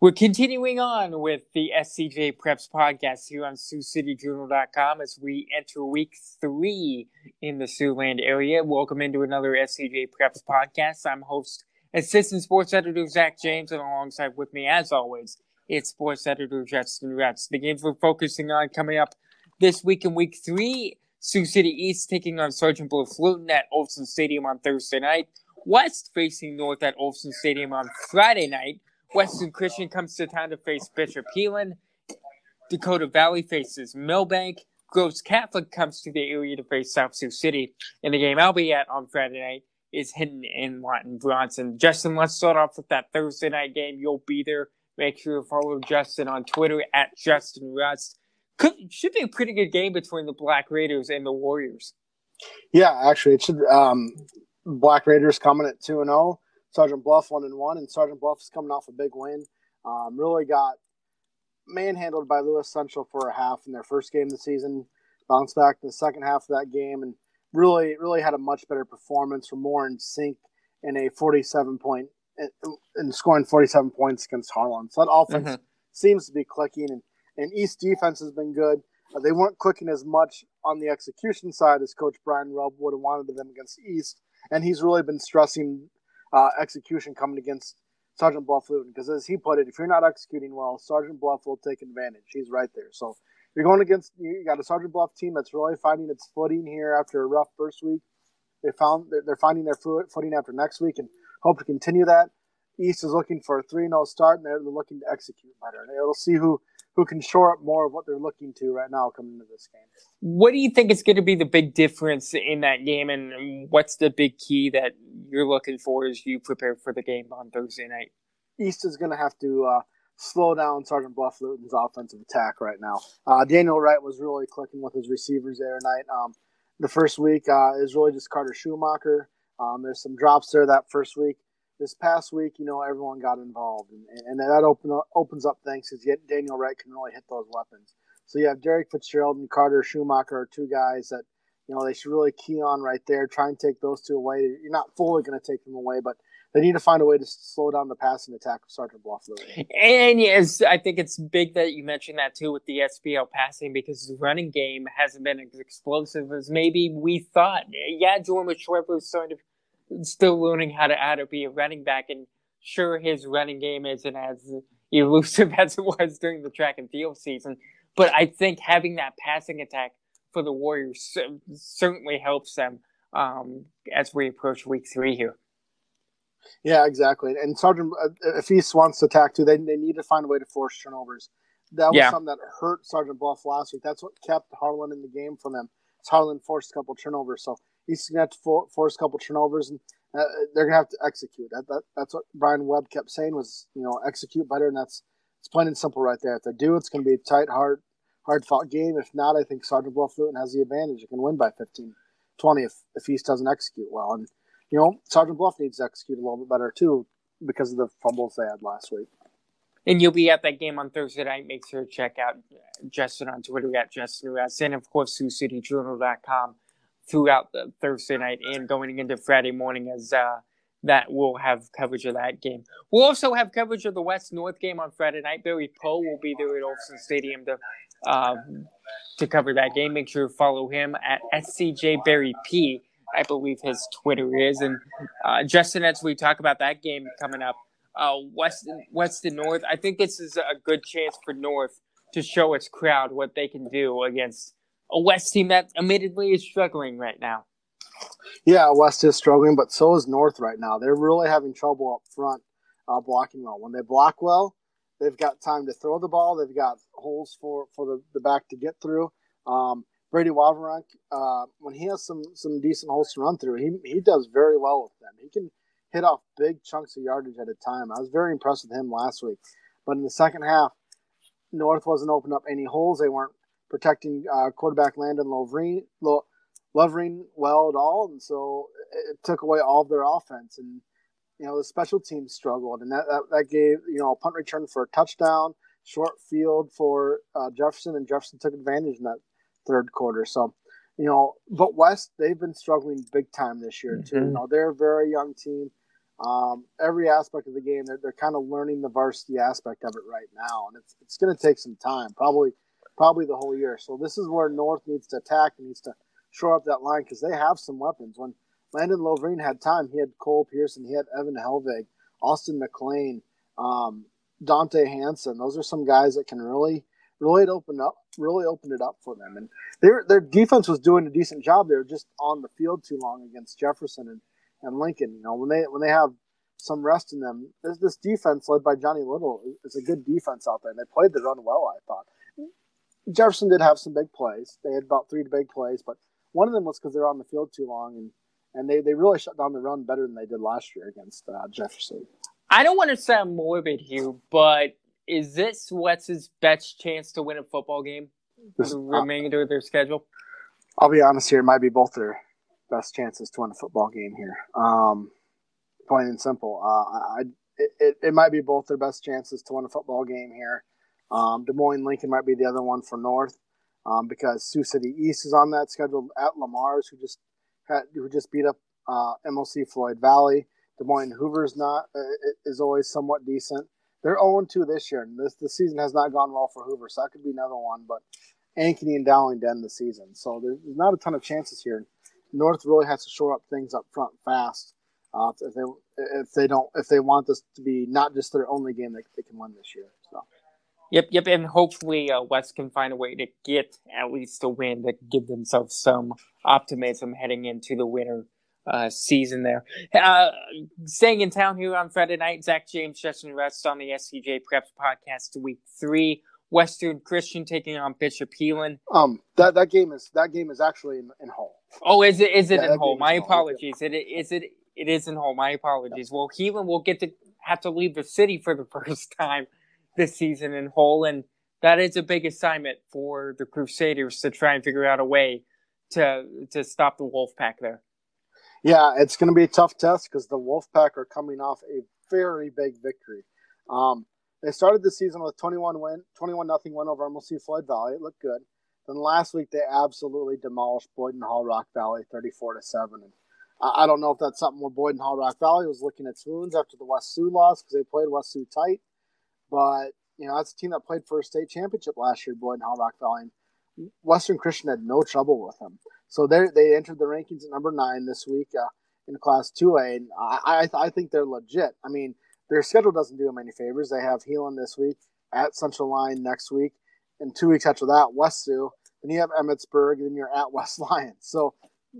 We're continuing on with the SCJ Preps podcast here on SiouxCityJournal.com as we enter week three in the Siouxland area. Welcome into another SCJ Preps podcast. I'm host, assistant sports editor Zach James, and alongside with me, as always, it's sports editor Justin Rutz. The games we're focusing on coming up this week in week three Sioux City East taking on Sergeant Bluff-Luton at Olsen Stadium on Thursday night. West facing North at Olsen Stadium on Friday night. Western Christian comes to town to face Bishop Heelan. Dakota Valley faces Milbank. Gross Catholic comes to the area to face South Sioux City. And the game I'll be at on Friday night is Hinton in Lawton Bronson. Justin, let's start off with that Thursday night game. You'll be there. Make sure to follow Justin on Twitter at Justin Rust. Could, should be a pretty good game between the Black Raiders and the Warriors. Yeah, actually, it should. Um, Black Raiders coming at two and zero. Sergeant Bluff one and one, and Sergeant Bluff is coming off a big win. Um, really got manhandled by Lewis Central for a half in their first game of the season. Bounced back in the second half of that game, and really, really had a much better performance. Were more in sync in a forty-seven point and scoring forty-seven points against Harlan. So that offense mm-hmm. seems to be clicking, and, and East defense has been good. Uh, they weren't clicking as much on the execution side as Coach Brian Rubb would have wanted of them against East, and he's really been stressing uh, execution coming against Sergeant Bluff-Luton because, as he put it, if you're not executing well, Sergeant Bluff will take advantage. He's right there. So you're going against you got a Sergeant Bluff team that's really finding its footing here after a rough first week. They found they're finding their footing after next week and hope to continue that. East is looking for a 3 0 start, and they're looking to execute better. And they'll see who who can shore up more of what they're looking to right now coming into this game. What do you think is going to be the big difference in that game, and what's the big key that you're looking for as you prepare for the game on Thursday night? East is going to have to uh, slow down Sergeant Bluff-Luton's offensive attack right now. Uh, Daniel Wright was really clicking with his receivers there tonight. Um, the first week uh, is really just Carter Schumacher. Um, there's some drops there that first week this past week, you know, everyone got involved, and, and that open opens up things because Daniel Wright can really hit those weapons. So you have Derek Fitzgerald and Carter Schumacher are two guys that you know they should really key on right there. Try and take those two away. You're not fully going to take them away, but they need to find a way to slow down the passing attack of Sergeant Bluff-Luton. And yes, I think it's big that you mentioned that too with the SBL passing because the running game hasn't been as explosive as maybe we thought. Yeah, Jordan Schweber is starting to still learning how to how to be a running back. And sure, his running game isn't as elusive as it was during the track and field season. But I think having that passing attack for the Warriors certainly helps them um, as we approach week three here. Yeah, exactly. And Sergeant, uh, if he wants to attack too, they, they need to find a way to force turnovers. That was yeah. something that hurt Sergeant Bluff last week. That's what kept Harlan in the game for them. Harlan forced a couple turnovers. So he's going to have to for, force a couple turnovers, and uh, they're going to have to execute. That, that, that's what Brian Webb kept saying was, you know, execute better, and that's it's plain and simple right there. If they do, it's going to be a tight, hard, hard fought game. If not, I think Sergeant Bluff-Luton has the advantage. It can win by 15, 20 if, if East doesn't execute well. And, you know, Sergeant Bluff needs to execute a little bit better, too, because of the fumbles they had last week. And you'll be at that game on Thursday night. Make sure to check out Justin on Twitter at Justin Rest and, of course, SiouxCityJournal.com throughout the Thursday night and going into Friday morning as uh, that will have coverage of that game. We'll also have coverage of the West North game on Friday night. Barry Poe will be there at Olsen Stadium to uh, to cover that game. Make sure to follow him at SCJ Barry P. I believe his Twitter is. And uh, Justin, as we talk about that game coming up, uh, West West and North. I think this is a good chance for North to show its crowd what they can do against a West team that admittedly is struggling right now. Yeah, West is struggling, but so is North right now. They're really having trouble up front uh, blocking well. When they block well, they've got time to throw the ball. They've got holes for, for the, the back to get through. Um, Brady Wawrinka, uh, when he has some some decent holes to run through, he he does very well with them. He can hit off big chunks of yardage at a time. I was very impressed with him last week. But in the second half, North wasn't opening up any holes. They weren't protecting uh, quarterback Landon Lovering, Lo, Lovering well at all, and so it took away all of their offense. And you know the special teams struggled, and that that, that gave you know a punt return for a touchdown, short field for uh, Jefferson, and Jefferson took advantage in that third quarter. So you know, but West they've been struggling big time this year too. Mm-hmm. You know they're a very young team. Um, every aspect of the game, they're, they're kind of learning the varsity aspect of it right now, and it's it's going to take some time, probably probably the whole year. So this is where North needs to attack and needs to shore up that line because they have some weapons. When Landon Lovrine had time, he had Cole Pearson, he had Evan Helvig, Austin McLean, um, Dante Hanson. Those are some guys that can really really open up really open it up for them. And their their defense was doing a decent job. They were just on the field too long against Jefferson and, and Lincoln. You know, when they when they have some rest in them, this, this defense led by Johnny Little is a good defense out there, and they played the run well. I thought Jefferson did have some big plays. They had about three big plays, but one of them was because they were on the field too long, and and they, they really shut down the run better than they did last year against uh, Jefferson. I don't want to sound morbid here, but is this Wes's best chance to win a football game? This, the remainder uh, of their schedule. I'll be honest here; it might be both their best chances to win a football game here. Um, plain and simple. Uh, I, it, it, it, might be both their best chances to win a football game here. Um, Des Moines Lincoln might be the other one for North um, because Sioux City East is on that schedule at Le Mars, who just had, who just beat up uh, MOC Floyd Valley. Des Moines Hoover's not uh, is always somewhat decent. They're 0 2 this year, and this the season has not gone well for Hoover, so that could be another one. But Ankeny and Dowling to end the season, so there's not a ton of chances here. North really has to shore up things up front fast uh, if they if they don't if they want this to be not just their only game that they can win this year. So. Yep, yep, and hopefully uh, Wes can find a way to get at least a win to give themselves some optimism heading into the winter uh, season there. Uh, staying in town here on Friday night, Zach James, Justin Rest on the SCJ Preps podcast, week three. Western Christian taking on Bishop Heelan. Um, that that game is that game is actually in, in Hull. Oh, is it is it yeah, in Hull? My apologies. Hull. It is it it is in Hull. My apologies. Yeah. Well, Heelan will get to have to leave the city for the first time this season in Hull, and that is a big assignment for the Crusaders to try and figure out a way to to stop the Wolfpack there. Yeah, it's going to be a tough test because the Wolfpack are coming off a very big victory. Um, they started the season with 21 win, 21 nothing win over MOC Floyd Valley. It looked good. Then last week they absolutely demolished Boyden-Hull Rock Valley 34 to seven. And I, I don't know if that's something where Boyden-Hull Rock Valley was licking its wounds after the West Sioux loss because they played West Sioux tight. But you know that's a team that played for a state championship last year, Boyden-Hull Rock Valley. And Western Christian had no trouble with them. So they they entered the rankings at number nine this week uh, in Class Two A, and I, I I think they're legit. I mean, their schedule doesn't do them any favors. They have Heelan this week at Central Lyon next week, and two weeks after that, West Sioux. Then you have Emmetsburg, and then you're at West Lyon. So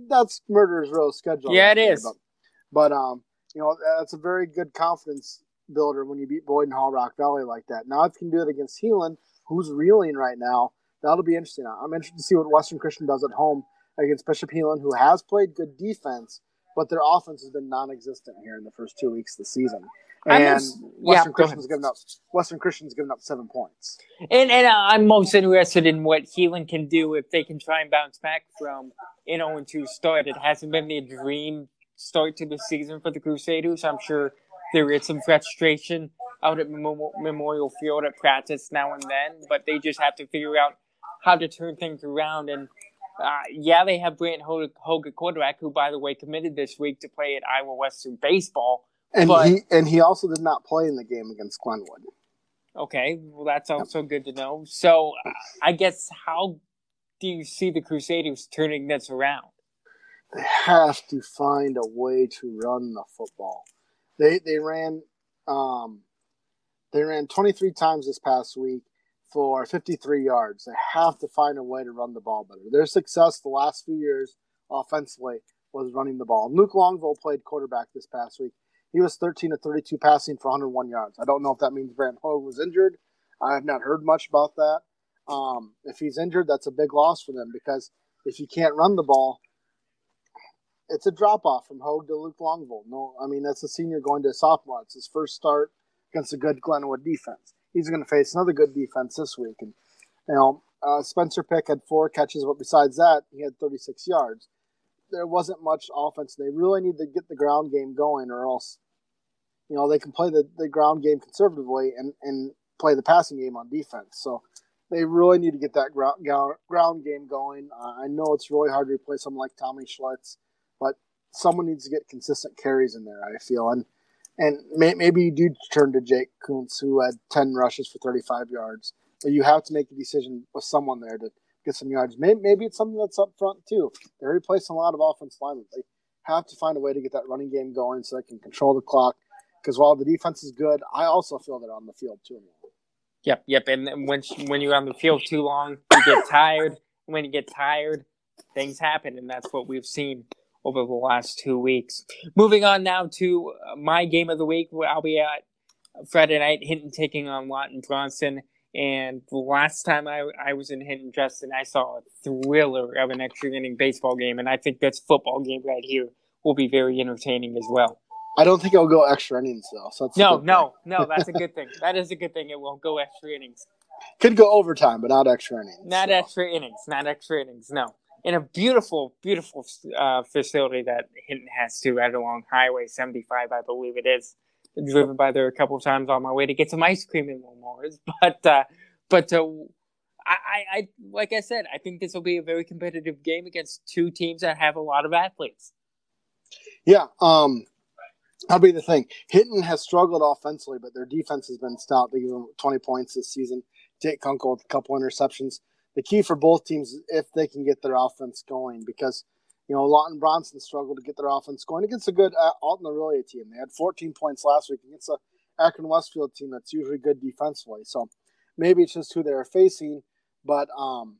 that's Murderer's Row schedule. Yeah, it is. But, but um, you know, that's a very good confidence builder when you beat Boyden-Hull Rock Valley like that. Now, if you can do it against Heelan, who's reeling right now, that'll be interesting. I'm interested to see what Western Christian does at home against Bishop Heelan, who has played good defense, but their offense has been non-existent here in the first two weeks of the season. And Western yeah, Christian's given up Western Christian's given up seven points. And and uh, I'm most interested in what Heelan can do if they can try and bounce back from an 0 2 start. It hasn't been the dream start to the season for the Crusaders. I'm sure there is some frustration out at Memorial Field at practice now and then, but they just have to figure out how to turn things around and uh, yeah, they have Brant Hogan quarterback, who, by the way, committed this week to play at Iowa Western baseball. And but, he and he also did not play in the game against Glenwood. Okay, well, that's also good to know. So, uh, I guess how do you see the Crusaders turning this around? They have to find a way to run the football. They they ran um, they ran 23 times this past week for 53 yards. They have to find a way to run the ball better. Their success the last few years offensively was running the ball. Luke Longville played quarterback this past week. He was 13 to 32 passing for 101 yards. I don't know if that means Brant Hogue was injured. I have not heard much about that. Um, if he's injured, that's a big loss for them because if you can't run the ball, it's a drop off from Hogue to Luke Longville. No, I mean that's a senior going to a sophomore. It's his first start against a good Glenwood defense he's going to face another good defense this week. And you know, uh, Spencer Pick had four catches, but besides that, he had 36 yards. There wasn't much offense. They really need to get the ground game going, or else, you know, they can play the, the ground game conservatively and, and play the passing game on defense. So they really need to get that ground ground game going. Uh, I know it's really hard to replace someone like Tommy Schlitz, but someone needs to get consistent carries in there. I feel and And may, maybe you do turn to Jake Kuntz, who had 10 rushes for 35 yards. But you have to make a decision with someone there to get some yards. Maybe, maybe it's something that's up front, too. They're replacing a lot of offensive linemen. They have to find a way to get that running game going so they can control the clock. Because while the defense is good, I also feel they're on the field too long. Yep, yep. And when when you're on the field too long, you get tired. when you get tired, things happen, and that's what we've seen over the last two weeks. Moving on now to uh, my game of the week, I'll be at Friday night, Hinton taking on Lawton Bronson. And the last time I, I was in Hinton, Justin, I saw a thriller of an extra inning baseball game, and I think this football game right here will be very entertaining as well. I don't think it'll go extra innings though. So no, no, no. That's a good thing. That is a good thing. It won't go extra innings. Could go overtime, but not extra innings. Not so. extra innings. Not extra innings. No. In a beautiful, beautiful uh, facility that Hinton has to right along Highway 75, I believe it is. driven by there a couple of times on my way to get some ice cream in Moore's, but uh, but uh, I, I like I said, I think this will be a very competitive game against two teams that have a lot of athletes. Yeah, um, That'll be the thing. Hinton has struggled offensively, but their defense has been stout. They give them 20 points this season. Jake Kunkel with a couple interceptions. The key for both teams is if they can get their offense going because, you know, Lawton Bronson struggled to get their offense going against a good uh, Alta Aurelia team. They had 14 points last week against a Akron Westfield team that's usually good defensively. So maybe it's just who they're facing, but, um,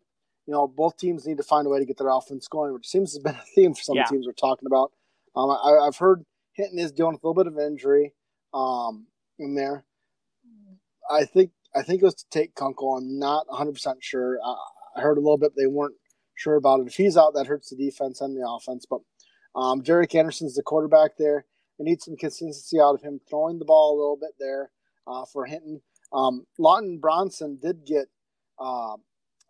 you know, both teams need to find a way to get their offense going, which seems to have been a theme for some yeah. teams we're talking about. Um, I, I've heard – Hinton is dealing with a little bit of injury um, in there. I think I think it was to Jake Kunkel. I'm not 100 percent sure. I, I, heard a little bit they weren't sure about it. If he's out, that hurts the defense and the offense. But um, Derek Anderson's the quarterback there. They need some consistency out of him, throwing the ball a little bit there uh, for Hinton. Um, Lawton Bronson did get uh,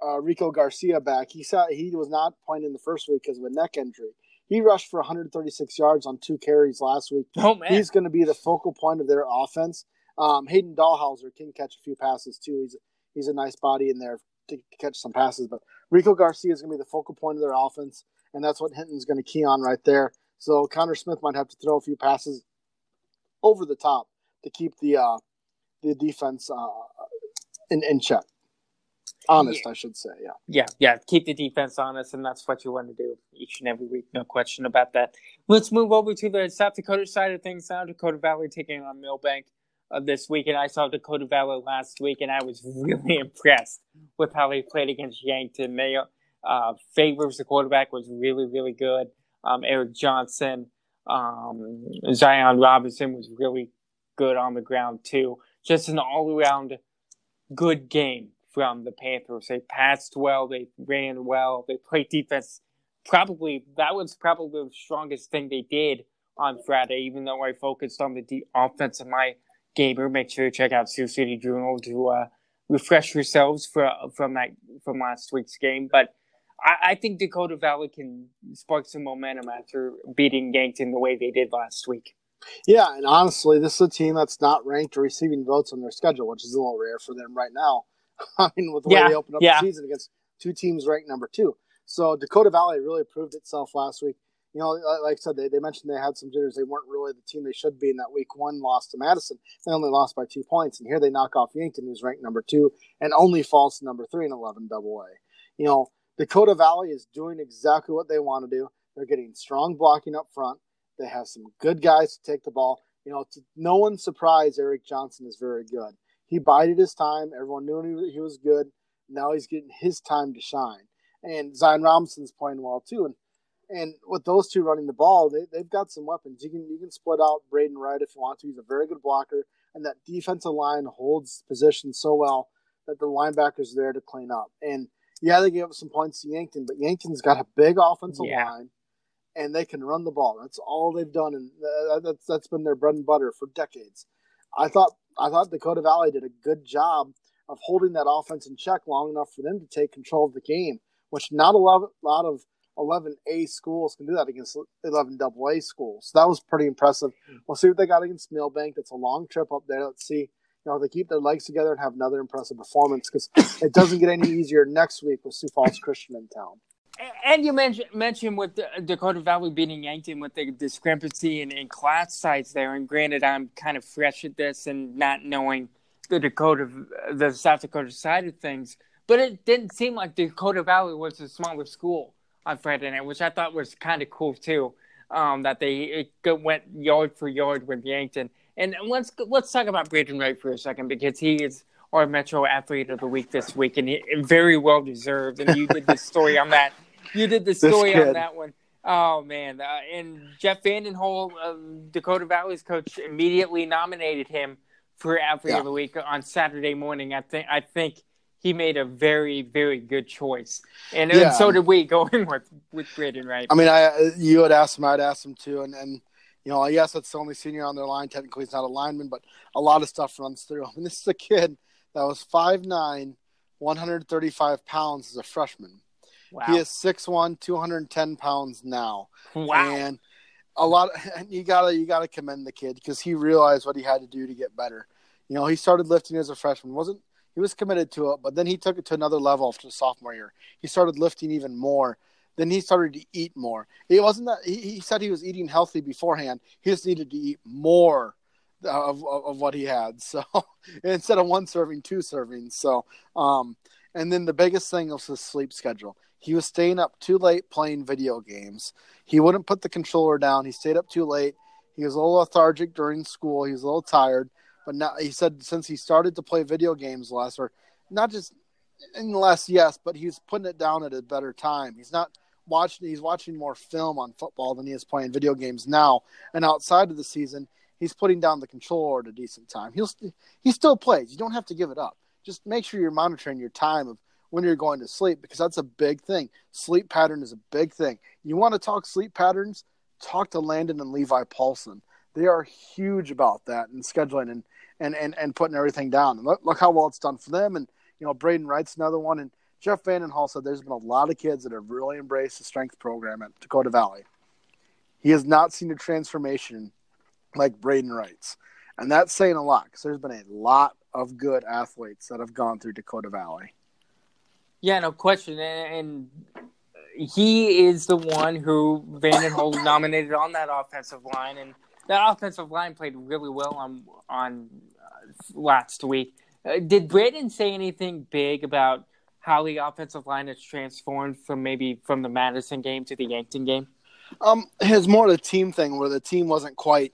uh, Rico Garcia back. He said he was not playing in the first week because of a neck injury. He rushed for 136 yards on two carries last week. Oh man, he's going to be the focal point of their offense. Um, Hayden Dahlhauser can catch a few passes too. He's he's a nice body in there to, catch some passes. But Rico Garcia is going to be the focal point of their offense, and that's what Hinton's going to key on right there. So Connor Smith might have to throw a few passes over the top to keep the uh, the defense uh, in, in check honest, yeah. I should say. Yeah. Yeah, yeah. Keep the defense honest, and that's what you want to do each and every week. No question about that. Let's move over to the South Dakota side of things now. Dakota Valley taking on Milbank uh, this week, and I saw Dakota Valley last week, and I was really impressed with how they played against Yankton. They uh, Favors, the quarterback, was really, really good. Um, Eric Johnson, um, Zion Robinson was really good on the ground too. Just an all-around good game from the Panthers. They passed well, they ran well, they played defense. Probably that was probably the strongest thing they did on Friday. Even though I focused on the de- offense of my gamer, make sure to check out Sioux City Journal to uh, refresh yourselves for, from that from last week's game. But I, I, think Dakota Valley can spark some momentum after beating Yankton the way they did last week. Yeah, and honestly, this is a team that's not ranked or receiving votes on their schedule, which is a little rare for them right now. I mean, with the yeah, way they opened up yeah. the season against two teams ranked number two. So Dakota Valley really proved itself last week. You know, like I said, they, they mentioned they had some jitters. They weren't really the team they should be in that week one loss to Madison. They only lost by two points. And here they knock off Yankton, who's ranked number two, and only falls to number three in 11 double A. You know, Dakota Valley is doing exactly what they want to do. They're getting strong blocking up front. They have some good guys to take the ball. You know, to no one's surprise, Eric Johnson is very good he bided his time. Everyone knew he was good. Now he's getting his time to shine. And Zion Robinson's playing well too. And and with those two running the ball, they, they've got some weapons. You can you can split out Braden Wright if you want to. He's a very good blocker, and that defensive line holds position so well that the linebackers are there to clean up. And yeah, they gave up some points to Yankton, but Yankton's got a big offensive yeah. line, and they can run the ball. That's all they've done, and that's that's been their bread and butter for decades. I thought I thought Dakota Valley did a good job of holding that offense in check long enough for them to take control of the game, which not a lot of 11A schools can do that against 11 AA schools. So that was pretty impressive. We'll see what they got against Milbank. That's a long trip up there. Let's see. You know, if they keep their legs together and have another impressive performance because it doesn't get any easier next week with Sioux Falls Christian in town. And you mentioned mentioned with Dakota Valley beating Yankton with the discrepancy in, in class size there. And granted, I'm kind of fresh at this and not knowing the Dakota, the South Dakota side of things. But it didn't seem like Dakota Valley was a smaller school on Friday night, which I thought was kind of cool too. Um, that they went yard for yard with Yankton. And let's let's talk about Braden Wright for a second because he is our Metro Athlete of the Week this week, and he, very well deserved. And you did the story on that. You did the story on that one. Oh man! Uh, and Jeff Vandenhole, uh, Dakota Valley's coach, immediately nominated him for Athlete yeah. of the Week on Saturday morning. I think I think he made a very very good choice, and, yeah. and so did we going with with Braden Wright. I mean, I you had asked him, I'd asked him too, and and you know, yes, it's the only senior on their line. Technically, he's not a lineman, but a lot of stuff runs through him. And this is a kid that was 5'9", 135 pounds as a freshman. Wow. He is 6'1", 210 pounds now. Wow. And a lot of, and you gotta you gotta commend the kid because he realized what he had to do to get better. You know, he started lifting as a freshman. wasn't He was committed to it, but then he took it to another level after the sophomore year. He started lifting even more. Then he started to eat more. It wasn't that he, he said he was eating healthy beforehand. He just needed to eat more of, of, of what he had. So instead of one serving, two servings. So, um, and then the biggest thing was his sleep schedule. He was staying up too late playing video games. He wouldn't put the controller down. He stayed up too late. He was a little lethargic during school. He was a little tired. But now he said since he started to play video games less, or not just in the yes, but he's putting it down at a better time. He's not watching. He's watching more film on football than he is playing video games now. And outside of the season, he's putting down the controller at a decent time. He'll he still plays. You don't have to give it up. Just make sure you're monitoring your time of when you're going to sleep because that's a big thing. Sleep pattern is a big thing. You want to talk sleep patterns? Talk to Landon and Levi Paulson. They are huge about that and scheduling and and and, and putting everything down. And look, look how well it's done for them. And you know, Braden Wright's another one. And Jeff Vandenhall said there's been a lot of kids that have really embraced the strength program at Dakota Valley. He has not seen a transformation like Braden Wright's. And that's saying a lot because there's been a lot of good athletes that have gone through Dakota Valley. Yeah, no question. And he is the one who Vandenhole nominated on that offensive line. And that offensive line played really well on on uh, last week. Uh, did Braden say anything big about how the offensive line has transformed from maybe from the Madison game to the Yankton game? Um, it's more the team thing where the team wasn't quite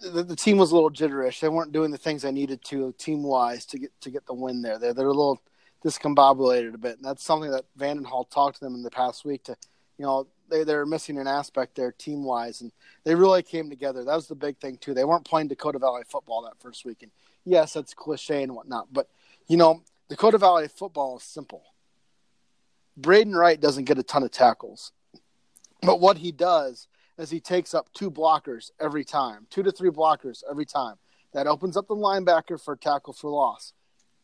the, the, team was a little jitterish. They weren't doing the things they needed to team wise to get to get the win there. They're they're a little discombobulated a bit, and that's something that Vandenhall talked to them in the past week. To you know they they're missing an aspect there team wise, and they really came together. That was the big thing too. They weren't playing Dakota Valley football that first week, and yes, that's cliche and whatnot, but you know Dakota Valley football is simple. Braden Wright doesn't get a ton of tackles, but what he does is he takes up two blockers every time, two to three blockers every time. That opens up the linebacker for tackle for loss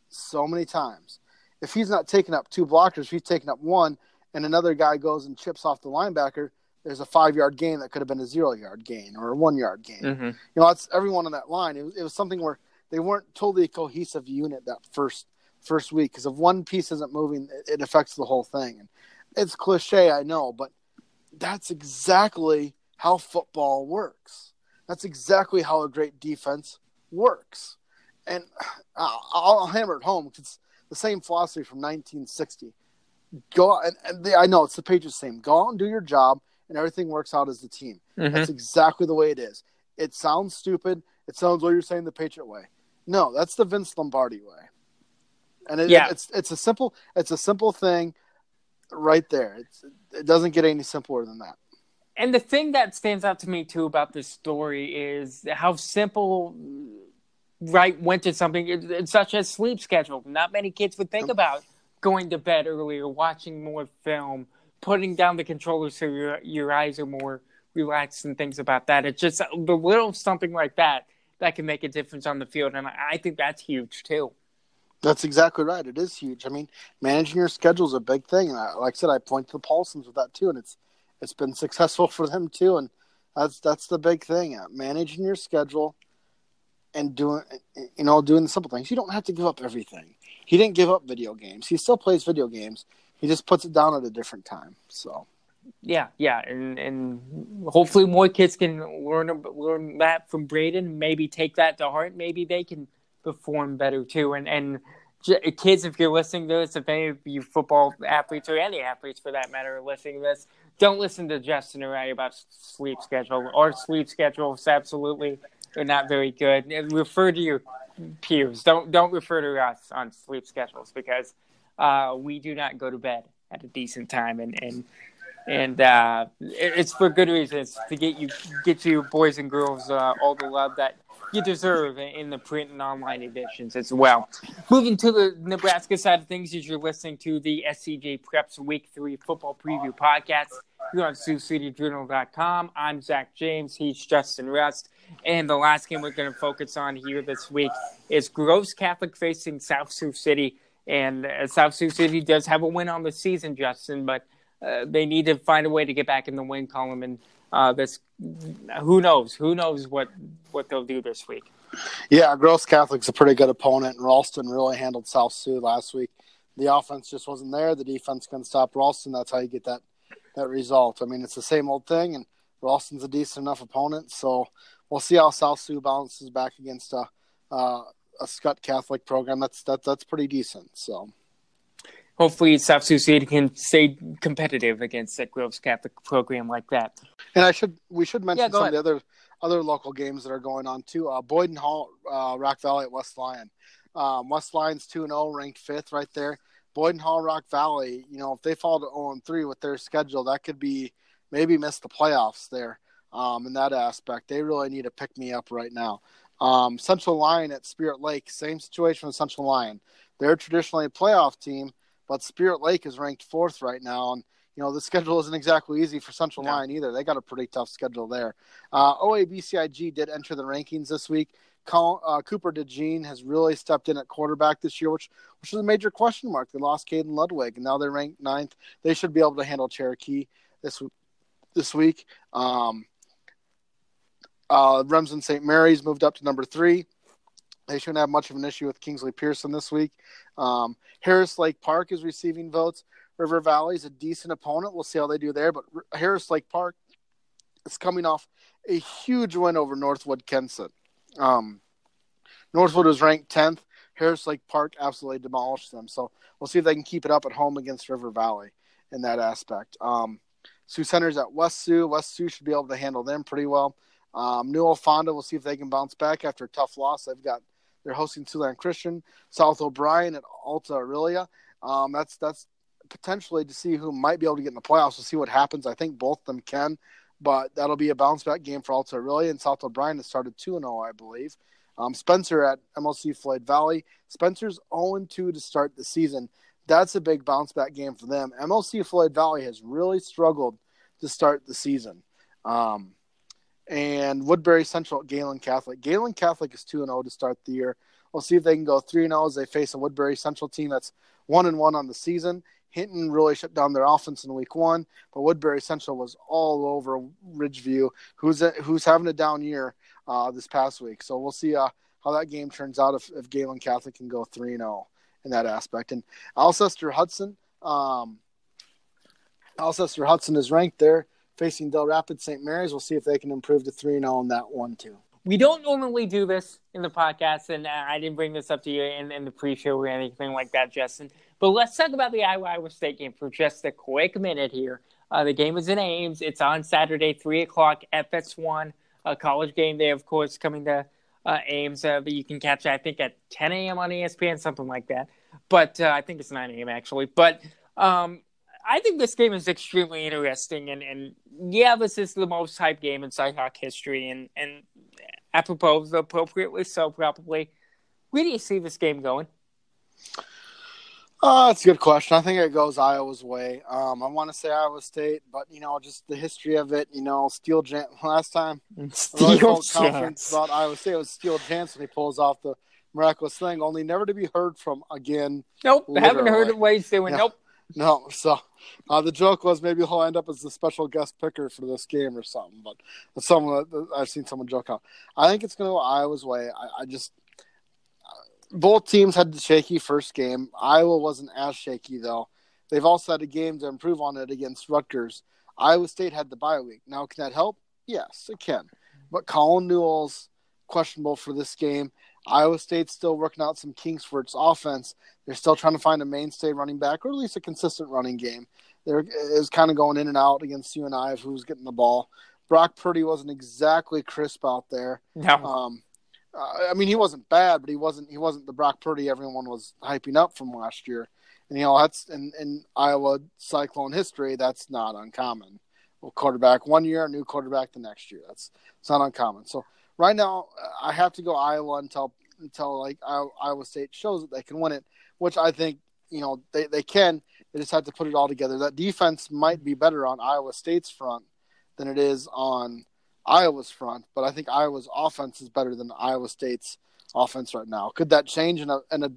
so many times. If he's not taking up two blockers, he's taking up one, and another guy goes and chips off the linebacker, there's a five yard gain that could have been a zero yard gain or a one yard gain. Mm-hmm. You know, that's everyone on that line. It was, it was something where they weren't totally a cohesive unit that first first week because if one piece isn't moving, it, it affects the whole thing. And it's cliche, I know, but that's exactly how football works. That's exactly how a great defense works. And I'll, I'll hammer it home. It's the same philosophy from 1960. Go and, and they, I know it's the Patriots' same. Go out and do your job, and everything works out as a team. Mm-hmm. That's exactly the way it is. It sounds stupid. It sounds what you're saying the Patriot way. No, that's the Vince Lombardi way. And it, yeah. it's it's a simple it's a simple thing right there. It's, it doesn't get any simpler than that and the thing that stands out to me too about this story is how simple Wright went to something such as sleep schedule. Not many kids would think about going to bed earlier, watching more film, putting down the controller so your your eyes are more relaxed and things about that. It's just the little something like that that can make a difference on the field, and I think that's huge too. That's exactly right. It is huge. I mean, managing your schedule is a big thing, and I, like I said, I point to the Paulsons with that too, and it's it's been successful for them too, and that's that's the big thing: uh, managing your schedule and doing you know doing the simple things. You don't have to give up everything. He didn't give up video games. He still plays video games. He just puts it down at a different time. So yeah, yeah, and and hopefully more kids can learn learn that from Braden. Maybe take that to heart. Maybe they can perform better too. And and kids, if you're listening to this, if any of you football athletes or any athletes for that matter are listening to this, don't listen to Justin or I about sleep schedule. Our sleep schedule is absolutely not very good. Refer to your peers. Don't don't refer to us on sleep schedules because uh, we do not go to bed at a decent time, and and and uh, it's for good reasons to get you get you boys and girls uh, all the love that you deserve in the print and online editions as well. Moving to the Nebraska side of things, as you're listening to the SCJ Preps Week Three Football Preview Podcast You're on SiouxCityJournal.com. I'm Zach James. He's Justin Rust. And the last game we're going to focus on here this week is Gross Catholic facing South Sioux City. And uh, South Sioux City does have a win on the season, Justin, but uh, they need to find a way to get back in the win column. And uh, this, who knows? Who knows what what they'll do this week? Yeah, Gross Catholic's a pretty good opponent, and Ralston really handled South Sioux last week. The offense just wasn't there. The defense couldn't stop Ralston. That's how you get that that result. I mean, it's the same old thing, and Ralston's a decent enough opponent, so we'll see how South Sioux bounces back against a uh, a Skutt Catholic program. That's that that's pretty decent. So hopefully South Sioux City can stay competitive against a Gross Catholic program like that. And I should we should mention yeah, some ahead. of the other other local games that are going on too. Uh, Boyden-Hull, uh, Rock Valley at West Lyon. Um, West Lyon's two and zero, oh, ranked fifth right there. Boyden-Hull, Rock Valley. You know, if they fall to zero and three with their schedule, that could be maybe miss the playoffs there. Um, in that aspect, they really need to pick me up right now. Um, Central Lyon at Spirit Lake, same situation with Central Lyon. They're traditionally a playoff team, but Spirit Lake is ranked fourth right now, and you know the schedule isn't exactly easy for Central no. Lyon either. They got a pretty tough schedule there. Uh, OABCIG did enter the rankings this week. uh, Cooper DeJean has really stepped in at quarterback this year, which which is a major question mark. They lost Caden Ludwig, and now they're ranked ninth. They should be able to handle Cherokee this this week. Um, uh, Remsen St. Mary's moved up to number three. They shouldn't have much of an issue with Kingsley-Pierson this week. Um, Harris Lake Park is receiving votes. River Valley is a decent opponent. We'll see how they do there. But Harris Lake Park is coming off a huge win over Northwood Kensett. Um, Northwood was ranked 10th. Harris Lake Park absolutely demolished them. So we'll see if they can keep it up at home against River Valley in that aspect. Um, Sioux Center's at West Sioux. West Sioux should be able to handle them pretty well. Um, New Fonda, we'll see if they can bounce back after a tough loss. They've got they're hosting Siouxland Christian, South O'Brien, at Alta Aurelia. Um, that's that's potentially to see who might be able to get in the playoffs. We'll see what happens. I think both of them can, but that'll be a bounce back game for Alta Aurelia and South O'Brien that started 2 and 0, I believe. Um, Spencer at MOC Floyd Valley. Spencer's 0 2 to start the season. That's a big bounce back game for them. MOC Floyd Valley has really struggled to start the season. Um, and Woodbury Central at Gehlen Catholic. Gehlen Catholic is 2 0 to start the year. We'll see if they can go 3 0 as they face a Woodbury Central team that's 1 and 1 on the season. Hinton really shut down their offense in week one, but Woodbury Central was all over Ridgeview, who's a, who's having a down year uh, this past week. So we'll see uh, how that game turns out if, if Gehlen Catholic can go 3 0 in that aspect. And Alcester Hudson, um, Alcester Hudson is ranked there facing Dell Rapids St. Mary's. We'll see if they can improve to 3 0 on that one, too. We don't normally do this in the podcast, and I didn't bring this up to you in, in the pre show or anything like that, Justin. But let's talk about the Iowa Iowa State game for just a quick minute here. Uh, the game is in Ames. It's on Saturday, 3 o'clock, FS1, a college game day, of course, coming to uh, Ames. Uh, but you can catch it, I think, at 10 a.m. on ESPN, something like that. But uh, I think it's 9 a.m. actually. But um, I think this game is extremely interesting, and, and yeah, this is the most hyped game in Cyhawk history, and and apropos, appropriately so, probably. Where do you see this game going? Uh, that's a good question. I think it goes Iowa's way. Um, I want to say Iowa State, but you know, just the history of it. You know, Steel Jan- last time Steele conference about Iowa State was Steele Jantz. He pulls off the miraculous thing, only never to be heard from again. Nope, literally. haven't heard of he's doing. Yeah. Nope. No, so uh, the joke was maybe he'll end up as the special guest picker for this game or something. But someone I've seen someone joke out. I think it's going to go Iowa's way. I, I just uh, both teams had the shaky first game. Iowa wasn't as shaky though. they've also had a game to improve on it against Rutgers. Iowa State had the bye week. Now, can that help? Yes, it can. But Colin Newell's questionable for this game. Iowa State's still working out some kinks for its offense. They're still trying to find a mainstay running back, or at least a consistent running game. There is kind of going in and out against UNI of who's getting the ball. Brock Purdy wasn't exactly crisp out there. No. Um, uh, I mean, he wasn't bad, but he wasn't he wasn't the Brock Purdy everyone was hyping up from last year. And you know that's in, in Iowa Cyclone history, that's not uncommon. Well, quarterback one year, new quarterback the next year. That's it's not uncommon. So right now, I have to go Iowa until until like Iowa State shows that they can win it, which I think you know they they can. They just have to put it all together. That defense might be better on Iowa State's front than it is on Iowa's front, but I think Iowa's offense is better than Iowa State's offense right now. Could that change in a in a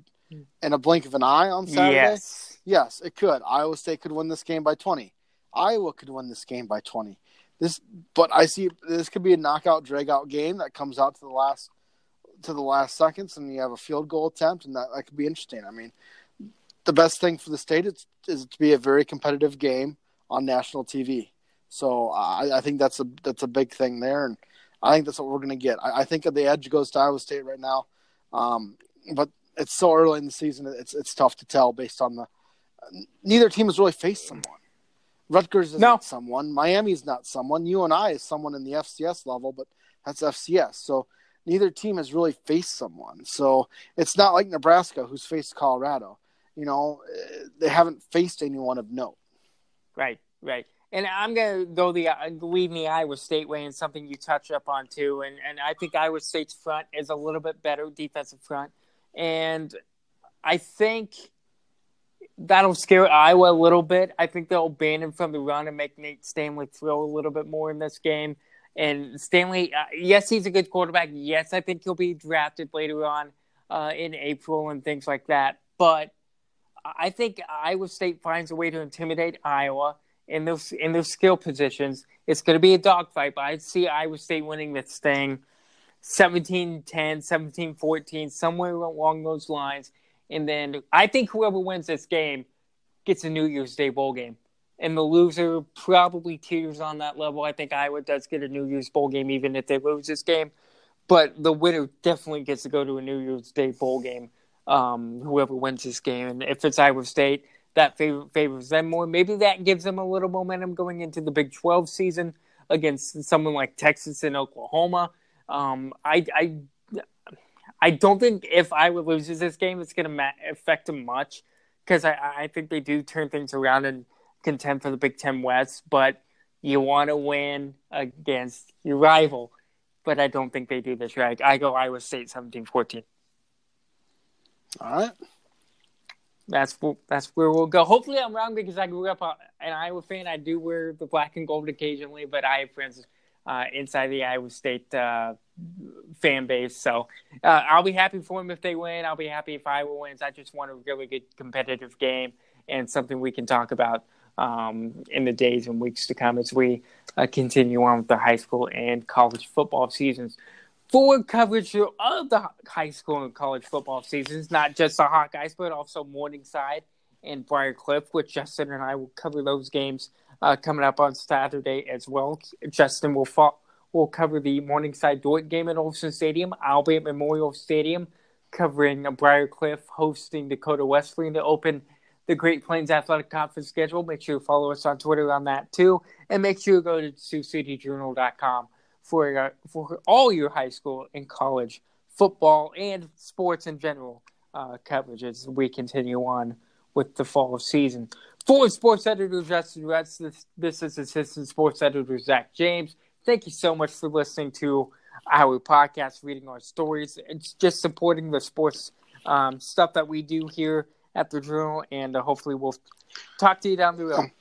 in a blink of an eye on Saturday? Yes. Yes, it could. Iowa State could win this game by 20. Iowa could win this game by 20. This but I see this could be a knockout drag out game that comes out to the last to the last seconds and you have a field goal attempt and that, that could be interesting. I mean, the best thing for the state is, is to be a very competitive game on national TV. So I, I think that's a that's a big thing there, and I think that's what we're going to get. I, I, think the edge goes to Iowa State right now, um, but it's so early in the season; it's it's tough to tell based on the. Neither team has really faced someone. Rutgers is no. not someone. Miami's not someone. UNI is someone in the FCS level, but that's FCS. So neither team has really faced someone. So it's not like Nebraska, who's faced Colorado. You know, eh, they haven't faced anyone of note. Right, right. And I'm going to go the uh, lead the Iowa State way and something you touch up on too. And and I think Iowa State's front is a little bit better defensive front, and I think that'll scare Iowa a little bit. I think they'll ban him from the run and make Nate Stanley throw a little bit more in this game. And Stanley, uh, yes, he's a good quarterback. Yes, I think he'll be drafted later on uh, in April and things like that. But I think Iowa State finds a way to intimidate Iowa in those in those skill positions. It's going to be a dogfight, but I see Iowa State winning this thing 17-10, 17-14, somewhere along those lines. And then I think whoever wins this game gets a New Year's Day bowl game. And the loser probably teeters on that level. I think Iowa does get a New Year's bowl game even if they lose this game. But the winner definitely gets to go to a New Year's Day bowl game. Um, whoever wins this game, and if it's Iowa State, that favor, favors them more. Maybe that gives them a little momentum going into the Big 12 season against someone like Texas and Oklahoma. Um, I, I, I don't think if Iowa loses this game, it's going to ma- affect them much because I, I think they do turn things around and contend for the Big Ten West. But you want to win against your rival. But I don't think they do this right. I go Iowa State 17 14. All right that's that's where we'll go. Hopefully, I'm wrong because I grew up an Iowa fan. I do wear the black and gold occasionally, but I have friends uh, inside the Iowa State uh, fan base, so uh, I'll be happy for them if they win. I'll be happy if Iowa wins. I just want a really good competitive game and something we can talk about um, in the days and weeks to come as we uh, continue on with the high school and college football seasons forward coverage of the high school and college football seasons, not just the Hawkeyes, but also Morningside and Briar Cliff, which Justin and I will cover those games uh, coming up on Saturday as well. Justin will fo- will cover the Morningside Dordt game at Olsen Stadium. I'll be at Memorial Stadium covering Briar Cliff hosting Dakota Wesleyan to open the Great Plains Athletic Conference schedule. Make sure you follow us on Twitter on that too. And make sure you go to SiouxCityJournal.com for uh, for all your high school and college football and sports in general uh, coverage as we continue on with the fall of season. For sports editor Justin Rutz, this, this is assistant sports editor Zach James. Thank you so much for listening to our podcast, reading our stories, it's just supporting the sports um, stuff that we do here at the Journal, and uh, hopefully we'll talk to you down the road.